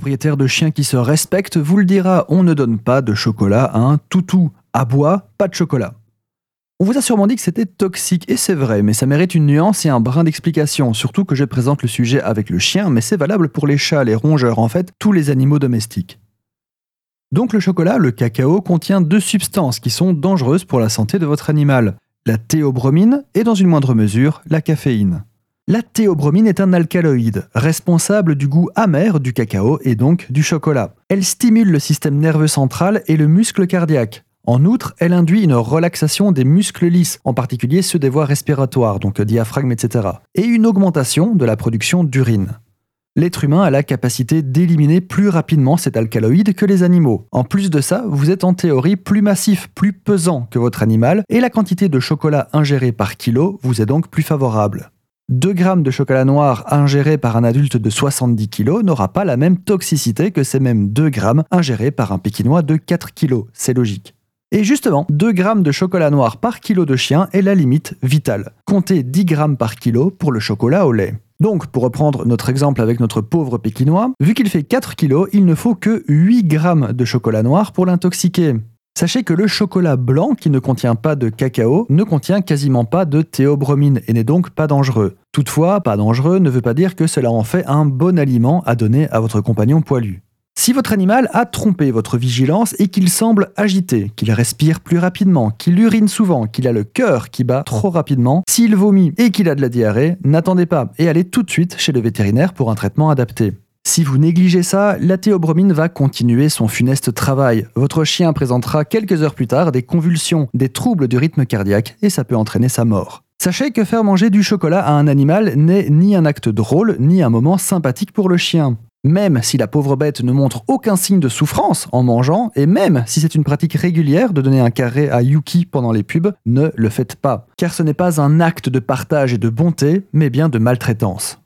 propriétaire de chien qui se respecte vous le dira, on ne donne pas de chocolat à un toutou. À bois, pas de chocolat. On vous a sûrement dit que c'était toxique, et c'est vrai, mais ça mérite une nuance et un brin d'explication, surtout que je présente le sujet avec le chien, mais c'est valable pour les chats, les rongeurs, en fait, tous les animaux domestiques. Donc le chocolat, le cacao, contient deux substances qui sont dangereuses pour la santé de votre animal, la théobromine et dans une moindre mesure la caféine. La théobromine est un alcaloïde, responsable du goût amer du cacao et donc du chocolat. Elle stimule le système nerveux central et le muscle cardiaque. En outre, elle induit une relaxation des muscles lisses, en particulier ceux des voies respiratoires, donc diaphragme, etc., et une augmentation de la production d'urine. L'être humain a la capacité d'éliminer plus rapidement cet alcaloïde que les animaux. En plus de ça, vous êtes en théorie plus massif, plus pesant que votre animal, et la quantité de chocolat ingéré par kilo vous est donc plus favorable. 2 grammes de chocolat noir ingéré par un adulte de 70 kg n'aura pas la même toxicité que ces mêmes 2 grammes ingérés par un pékinois de 4 kg, c'est logique. Et justement, 2 grammes de chocolat noir par kilo de chien est la limite vitale. Comptez 10 grammes par kilo pour le chocolat au lait. Donc, pour reprendre notre exemple avec notre pauvre pékinois, vu qu'il fait 4 kg, il ne faut que 8 grammes de chocolat noir pour l'intoxiquer. Sachez que le chocolat blanc, qui ne contient pas de cacao, ne contient quasiment pas de théobromine et n'est donc pas dangereux. Toutefois, pas dangereux ne veut pas dire que cela en fait un bon aliment à donner à votre compagnon poilu. Si votre animal a trompé votre vigilance et qu'il semble agité, qu'il respire plus rapidement, qu'il urine souvent, qu'il a le cœur qui bat trop rapidement, s'il vomit et qu'il a de la diarrhée, n'attendez pas et allez tout de suite chez le vétérinaire pour un traitement adapté. Si vous négligez ça, la théobromine va continuer son funeste travail. Votre chien présentera quelques heures plus tard des convulsions, des troubles du rythme cardiaque et ça peut entraîner sa mort. Sachez que faire manger du chocolat à un animal n'est ni un acte drôle, ni un moment sympathique pour le chien. Même si la pauvre bête ne montre aucun signe de souffrance en mangeant, et même si c'est une pratique régulière de donner un carré à Yuki pendant les pubs, ne le faites pas. Car ce n'est pas un acte de partage et de bonté, mais bien de maltraitance.